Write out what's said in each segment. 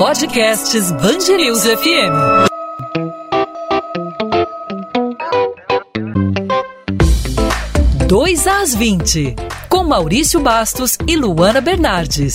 Podcasts Bangerils FM. Dois às 20, com Maurício Bastos e Luana Bernardes.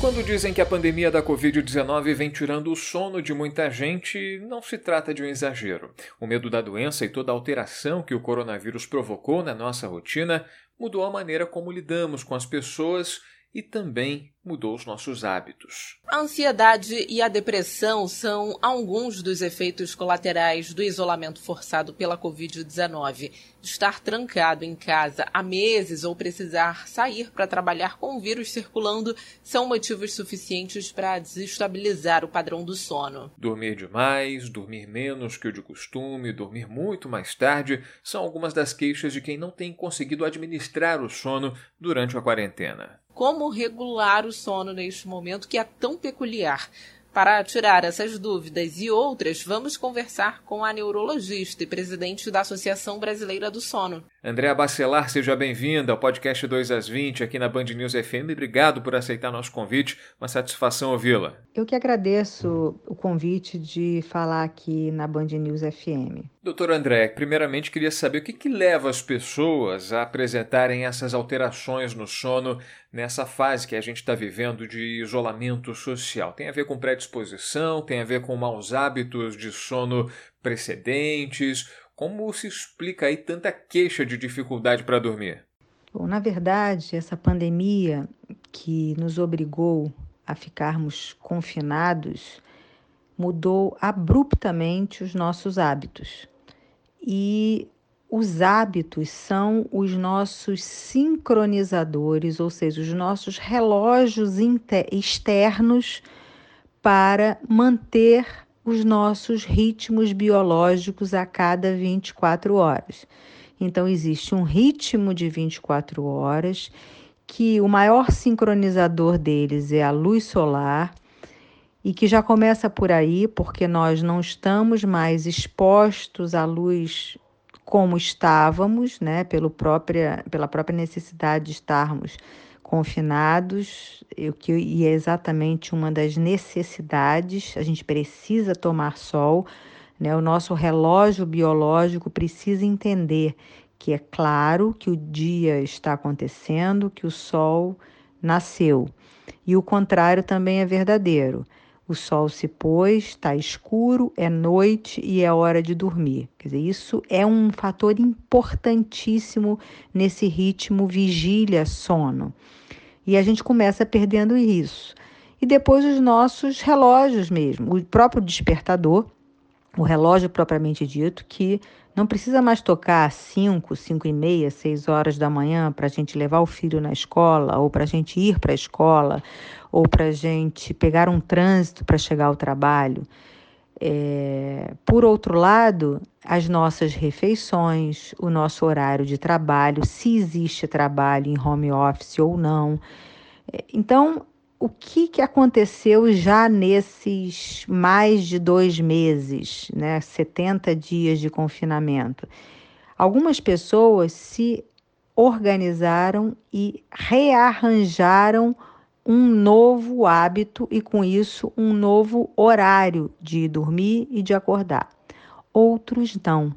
Quando dizem que a pandemia da Covid-19 vem tirando o sono de muita gente, não se trata de um exagero. O medo da doença e toda a alteração que o coronavírus provocou na nossa rotina mudou a maneira como lidamos com as pessoas e também mudou os nossos hábitos. A ansiedade e a depressão são alguns dos efeitos colaterais do isolamento forçado pela Covid-19. Estar trancado em casa há meses ou precisar sair para trabalhar com o vírus circulando são motivos suficientes para desestabilizar o padrão do sono. Dormir demais, dormir menos que o de costume, dormir muito mais tarde são algumas das queixas de quem não tem conseguido administrar o sono durante a quarentena como regular o sono neste momento que é tão peculiar. Para tirar essas dúvidas e outras, vamos conversar com a neurologista e presidente da Associação Brasileira do Sono. Andréa Bacelar, seja bem-vinda ao podcast 2 às 20 aqui na Band News FM. Obrigado por aceitar nosso convite. Uma satisfação ouvi-la. Eu que agradeço o convite de falar aqui na Band News FM. Doutor André, primeiramente queria saber o que, que leva as pessoas a apresentarem essas alterações no sono nessa fase que a gente está vivendo de isolamento social. Tem a ver com predisposição, tem a ver com maus hábitos de sono precedentes. Como se explica aí tanta queixa de dificuldade para dormir? Bom, na verdade, essa pandemia que nos obrigou a ficarmos confinados mudou abruptamente os nossos hábitos e os hábitos são os nossos sincronizadores, ou seja, os nossos relógios externos para manter os nossos ritmos biológicos a cada 24 horas. Então, existe um ritmo de 24 horas, que o maior sincronizador deles é a luz solar e que já começa por aí, porque nós não estamos mais expostos à luz como estávamos, né, pelo própria, pela própria necessidade de estarmos confinados, o que e é exatamente uma das necessidades. A gente precisa tomar sol, né? O nosso relógio biológico precisa entender que é claro que o dia está acontecendo, que o sol nasceu. E o contrário também é verdadeiro. O sol se pôs, está escuro, é noite e é hora de dormir. Quer dizer, isso é um fator importantíssimo nesse ritmo vigília-sono. E a gente começa perdendo isso. E depois os nossos relógios mesmo, o próprio despertador, o relógio propriamente dito, que não precisa mais tocar às 5, 5 e meia, 6 horas da manhã para a gente levar o filho na escola, ou para a gente ir para a escola, ou para a gente pegar um trânsito para chegar ao trabalho. É, por outro lado, as nossas refeições, o nosso horário de trabalho, se existe trabalho em home office ou não. É, então, o que, que aconteceu já nesses mais de dois meses, né, 70 dias de confinamento? Algumas pessoas se organizaram e rearranjaram um novo hábito e, com isso, um novo horário de dormir e de acordar. Outros não.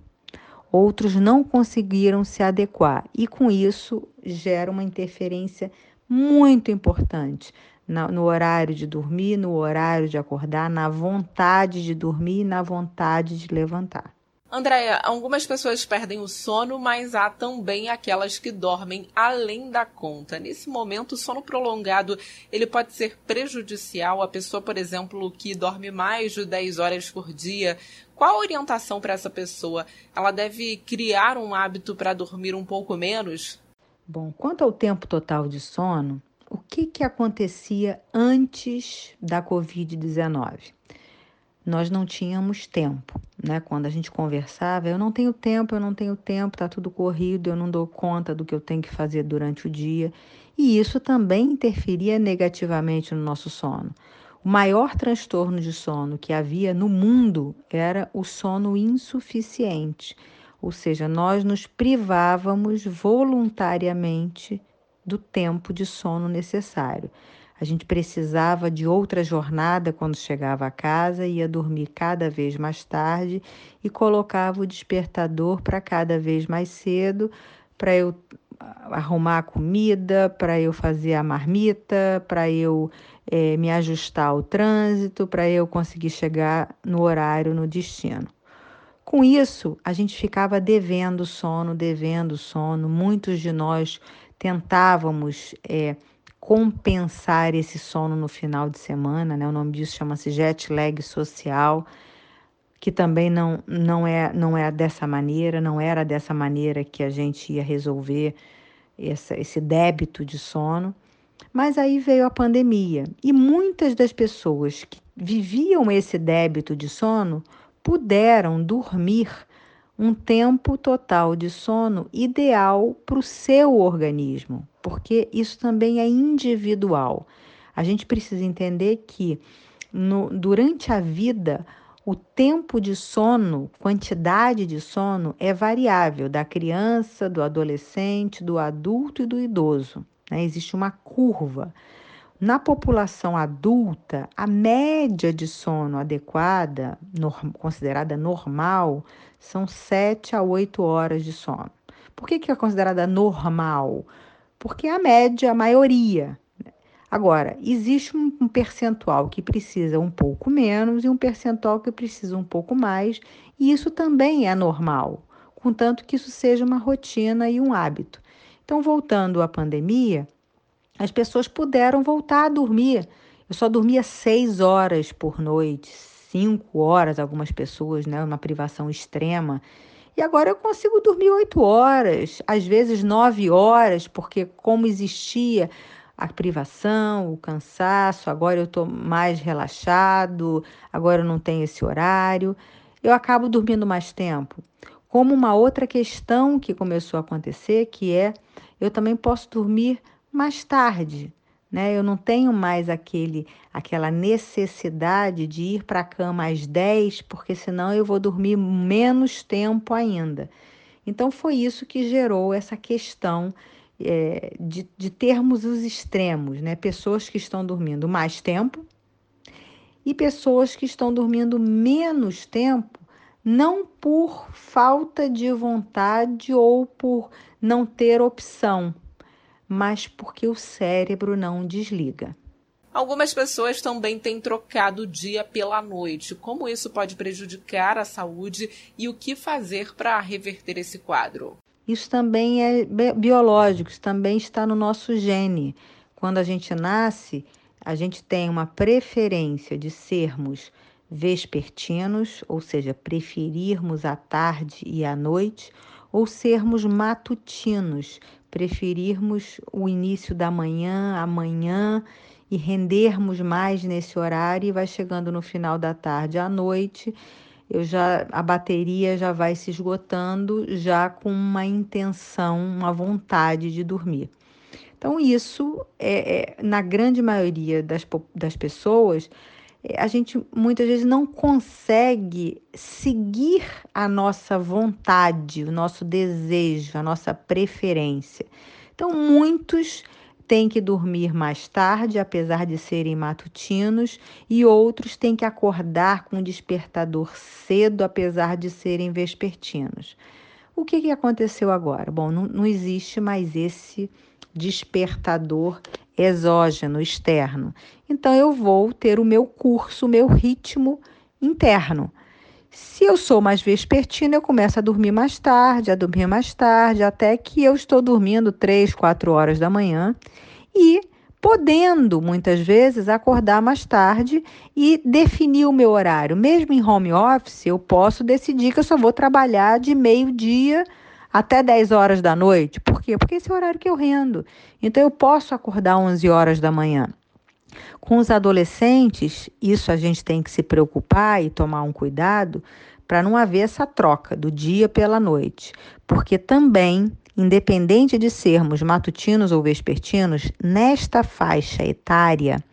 Outros não conseguiram se adequar e, com isso, gera uma interferência muito importante no horário de dormir, no horário de acordar, na vontade de dormir e na vontade de levantar. Andréia, algumas pessoas perdem o sono, mas há também aquelas que dormem além da conta. Nesse momento, o sono prolongado ele pode ser prejudicial. A pessoa, por exemplo, que dorme mais de 10 horas por dia, qual a orientação para essa pessoa? Ela deve criar um hábito para dormir um pouco menos? Bom, quanto ao tempo total de sono, o que, que acontecia antes da Covid-19? nós não tínhamos tempo, né? Quando a gente conversava, eu não tenho tempo, eu não tenho tempo, tá tudo corrido, eu não dou conta do que eu tenho que fazer durante o dia. E isso também interferia negativamente no nosso sono. O maior transtorno de sono que havia no mundo era o sono insuficiente, ou seja, nós nos privávamos voluntariamente do tempo de sono necessário. A gente precisava de outra jornada quando chegava a casa, ia dormir cada vez mais tarde e colocava o despertador para cada vez mais cedo, para eu arrumar a comida, para eu fazer a marmita, para eu é, me ajustar ao trânsito, para eu conseguir chegar no horário, no destino. Com isso, a gente ficava devendo sono, devendo sono. Muitos de nós tentávamos é, compensar esse sono no final de semana, né? O nome disso chama-se jet lag social, que também não, não, é, não é dessa maneira, não era dessa maneira que a gente ia resolver essa, esse débito de sono. Mas aí veio a pandemia e muitas das pessoas que viviam esse débito de sono puderam dormir um tempo total de sono ideal para o seu organismo, porque isso também é individual. A gente precisa entender que no, durante a vida, o tempo de sono, quantidade de sono, é variável da criança, do adolescente, do adulto e do idoso. Né? Existe uma curva. Na população adulta, a média de sono adequada, considerada normal, são 7 a 8 horas de sono. Por que, que é considerada normal? Porque a média, a maioria. Né? Agora, existe um percentual que precisa um pouco menos e um percentual que precisa um pouco mais, e isso também é normal, contanto que isso seja uma rotina e um hábito. Então, voltando à pandemia, as pessoas puderam voltar a dormir. Eu só dormia seis horas por noite, cinco horas, algumas pessoas, né? Uma privação extrema. E agora eu consigo dormir oito horas, às vezes nove horas, porque como existia a privação, o cansaço, agora eu estou mais relaxado, agora eu não tenho esse horário, eu acabo dormindo mais tempo. Como uma outra questão que começou a acontecer, que é eu também posso dormir mais tarde, né? Eu não tenho mais aquele aquela necessidade de ir para a cama às 10, porque senão eu vou dormir menos tempo ainda. Então foi isso que gerou essa questão é, de, de termos os extremos, né? Pessoas que estão dormindo mais tempo e pessoas que estão dormindo menos tempo, não por falta de vontade ou por não ter opção, mas porque o cérebro não desliga. Algumas pessoas também têm trocado o dia pela noite. Como isso pode prejudicar a saúde e o que fazer para reverter esse quadro? Isso também é biológico, isso também está no nosso gene. Quando a gente nasce, a gente tem uma preferência de sermos vespertinos, ou seja, preferirmos a tarde e a noite, ou sermos matutinos, preferirmos o início da manhã, amanhã e rendermos mais nesse horário e vai chegando no final da tarde à noite, eu já a bateria já vai se esgotando já com uma intenção, uma vontade de dormir. Então isso é, é na grande maioria das, das pessoas a gente muitas vezes não consegue seguir a nossa vontade, o nosso desejo, a nossa preferência. Então, muitos têm que dormir mais tarde, apesar de serem matutinos, e outros têm que acordar com o despertador cedo, apesar de serem vespertinos. O que, que aconteceu agora? Bom, não, não existe mais esse despertador exógeno, externo. Então eu vou ter o meu curso, o meu ritmo interno. Se eu sou mais vespertina, eu começo a dormir mais tarde, a dormir mais tarde, até que eu estou dormindo 3, 4 horas da manhã e podendo muitas vezes acordar mais tarde e definir o meu horário. Mesmo em home office, eu posso decidir que eu só vou trabalhar de meio-dia até 10 horas da noite. Por quê? Porque esse é o horário que eu rendo. Então eu posso acordar 11 horas da manhã. Com os adolescentes, isso a gente tem que se preocupar e tomar um cuidado para não haver essa troca do dia pela noite, porque também, independente de sermos matutinos ou vespertinos, nesta faixa etária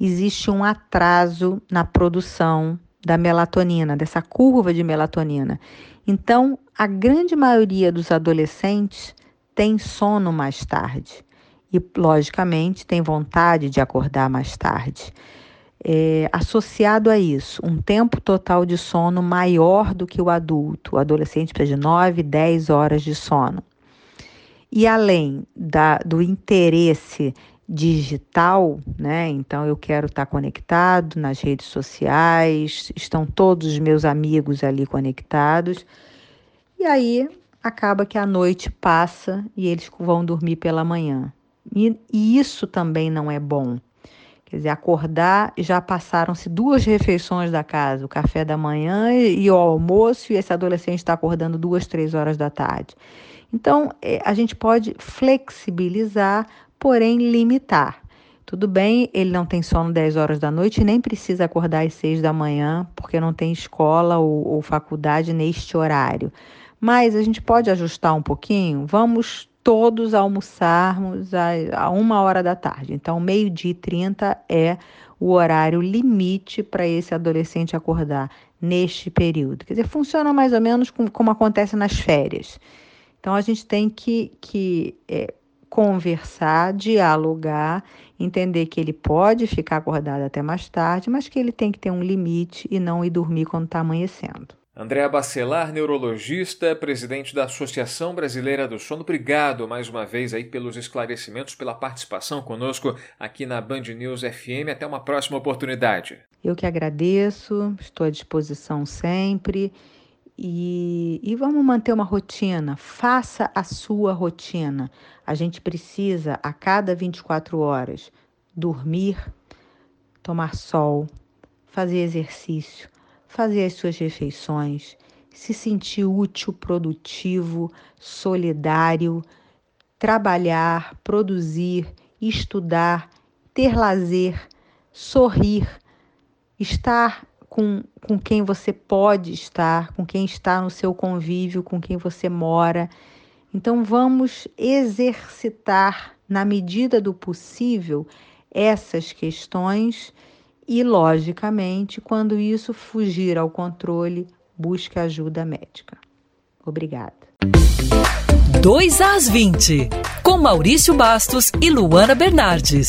existe um atraso na produção da melatonina, dessa curva de melatonina. Então, a grande maioria dos adolescentes tem sono mais tarde. e, logicamente, tem vontade de acordar mais tarde. É, associado a isso, um tempo total de sono maior do que o adulto. O adolescente precisa de 9, 10 horas de sono. E além da, do interesse digital, né? Então eu quero estar conectado nas redes sociais, estão todos os meus amigos ali conectados. E aí acaba que a noite passa e eles vão dormir pela manhã. E, e isso também não é bom. Quer dizer, acordar, já passaram-se duas refeições da casa, o café da manhã e o almoço, e esse adolescente está acordando duas, três horas da tarde. Então, é, a gente pode flexibilizar porém limitar. Tudo bem, ele não tem sono 10 horas da noite nem precisa acordar às 6 da manhã, porque não tem escola ou, ou faculdade neste horário. Mas a gente pode ajustar um pouquinho? Vamos todos almoçarmos a, a uma hora da tarde. Então, meio-dia e 30 é o horário limite para esse adolescente acordar neste período. Quer dizer, funciona mais ou menos como, como acontece nas férias. Então, a gente tem que, que é, conversar, dialogar, entender que ele pode ficar acordado até mais tarde, mas que ele tem que ter um limite e não ir dormir quando está amanhecendo. Andréa Bacelar, neurologista, presidente da Associação Brasileira do Sono. Obrigado mais uma vez aí pelos esclarecimentos, pela participação conosco aqui na Band News FM. Até uma próxima oportunidade. Eu que agradeço, estou à disposição sempre. E, e vamos manter uma rotina. Faça a sua rotina. A gente precisa, a cada 24 horas, dormir, tomar sol, fazer exercício, fazer as suas refeições, se sentir útil, produtivo, solidário, trabalhar, produzir, estudar, ter lazer, sorrir, estar com, com quem você pode estar, com quem está no seu convívio, com quem você mora. Então, vamos exercitar, na medida do possível, essas questões e, logicamente, quando isso fugir ao controle, busque ajuda médica. Obrigada. 2 às 20, com Maurício Bastos e Luana Bernardes.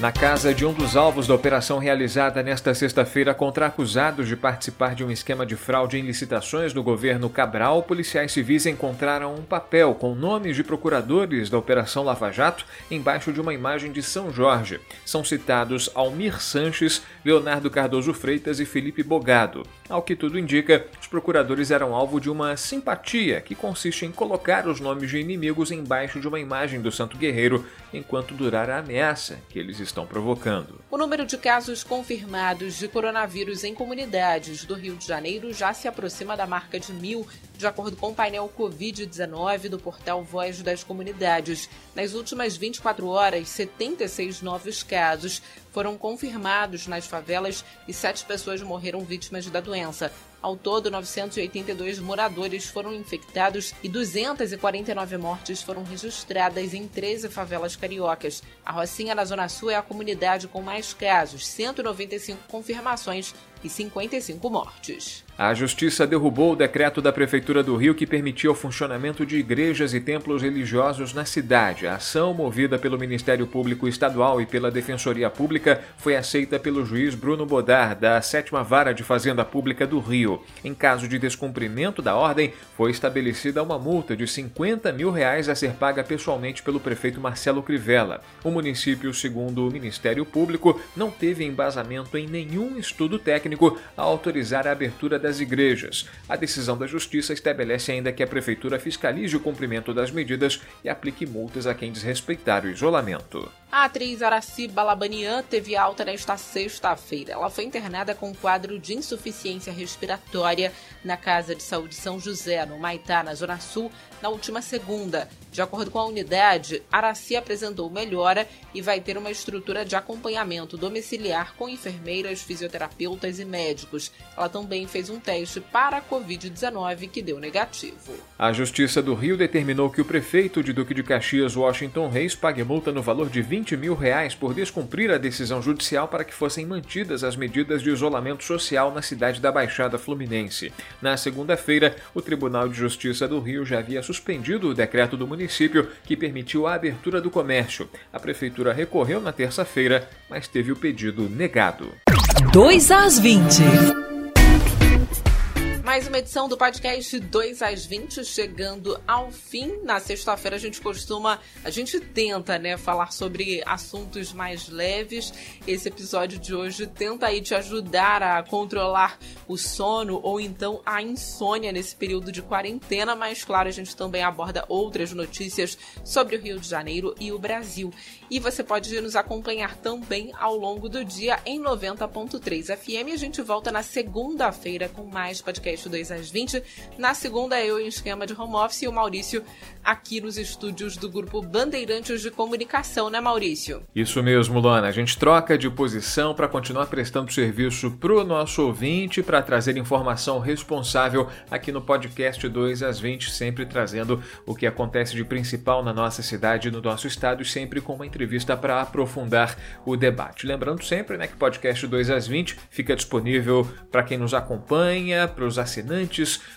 Na casa de um dos alvos da operação realizada nesta sexta-feira contra acusados de participar de um esquema de fraude em licitações do governo Cabral, policiais civis encontraram um papel com nomes de procuradores da Operação Lava Jato embaixo de uma imagem de São Jorge. São citados Almir Sanches, Leonardo Cardoso Freitas e Felipe Bogado. Ao que tudo indica, os procuradores eram alvo de uma simpatia que consiste em colocar os nomes de inimigos embaixo de uma imagem do Santo Guerreiro enquanto durar a ameaça que eles estão provocando. O número de casos confirmados de coronavírus em comunidades do Rio de Janeiro já se aproxima da marca de mil, de acordo com o painel Covid-19 do portal Voz das Comunidades. Nas últimas 24 horas, 76 novos casos foram confirmados nas favelas e sete pessoas morreram vítimas da doença. Ao todo, 982 moradores foram infectados e 249 mortes foram registradas em 13 favelas cariocas. A Rocinha, na Zona Sul, é a comunidade com mais casos, 195 confirmações e 55 mortes. A Justiça derrubou o decreto da Prefeitura do Rio que permitia o funcionamento de igrejas e templos religiosos na cidade. A ação, movida pelo Ministério Público Estadual e pela Defensoria Pública, foi aceita pelo juiz Bruno Bodar, da Sétima Vara de Fazenda Pública do Rio. Em caso de descumprimento da ordem, foi estabelecida uma multa de 50 mil reais a ser paga pessoalmente pelo prefeito Marcelo Crivella. O município, segundo o Ministério Público, não teve embasamento em nenhum estudo técnico a autorizar a abertura das igrejas. A decisão da Justiça estabelece ainda que a Prefeitura fiscalize o cumprimento das medidas e aplique multas a quem desrespeitar o isolamento. A atriz Araci Balabanian teve alta nesta sexta-feira. Ela foi internada com um quadro de insuficiência respiratória na Casa de Saúde São José, no Maitá, na Zona Sul, na última segunda. De acordo com a unidade, Araci apresentou melhora e vai ter uma estrutura de acompanhamento domiciliar com enfermeiras, fisioterapeutas e médicos. Ela também fez um teste para a Covid-19 que deu negativo. A Justiça do Rio determinou que o prefeito de Duque de Caxias, Washington Reis, pague multa no valor de 20 20 mil reais por descumprir a decisão judicial para que fossem mantidas as medidas de isolamento social na cidade da Baixada Fluminense. Na segunda-feira, o Tribunal de Justiça do Rio já havia suspendido o decreto do município que permitiu a abertura do comércio. A prefeitura recorreu na terça-feira, mas teve o pedido negado. 2 às 20. Mais uma edição do podcast 2 às 20, chegando ao fim. Na sexta-feira a gente costuma, a gente tenta, né, falar sobre assuntos mais leves. Esse episódio de hoje tenta aí te ajudar a controlar o sono ou então a insônia nesse período de quarentena, mas claro, a gente também aborda outras notícias sobre o Rio de Janeiro e o Brasil. E você pode nos acompanhar também ao longo do dia em 90.3 FM. A gente volta na segunda-feira com mais podcast podcast 2 às 20. Na segunda, eu em esquema de home office e o Maurício aqui nos estúdios do grupo Bandeirantes de Comunicação, né, Maurício? Isso mesmo, Luana. A gente troca de posição para continuar prestando serviço para o nosso ouvinte, para trazer informação responsável aqui no podcast 2 às 20, sempre trazendo o que acontece de principal na nossa cidade, no nosso estado e sempre com uma entrevista para aprofundar o debate. Lembrando sempre né, que o podcast 2 às 20 fica disponível para quem nos acompanha, para os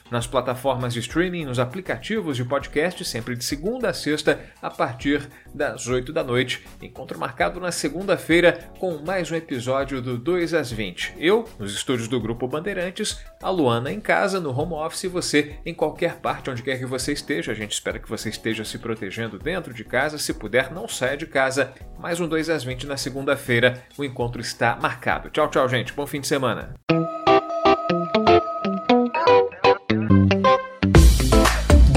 nas plataformas de streaming, nos aplicativos de podcast, sempre de segunda a sexta, a partir das 8 da noite. Encontro marcado na segunda-feira com mais um episódio do 2 às 20. Eu, nos estúdios do Grupo Bandeirantes, a Luana em casa, no home office, e você em qualquer parte, onde quer que você esteja. A gente espera que você esteja se protegendo dentro de casa. Se puder, não saia de casa. Mais um 2 às 20 na segunda-feira. O encontro está marcado. Tchau, tchau, gente. Bom fim de semana.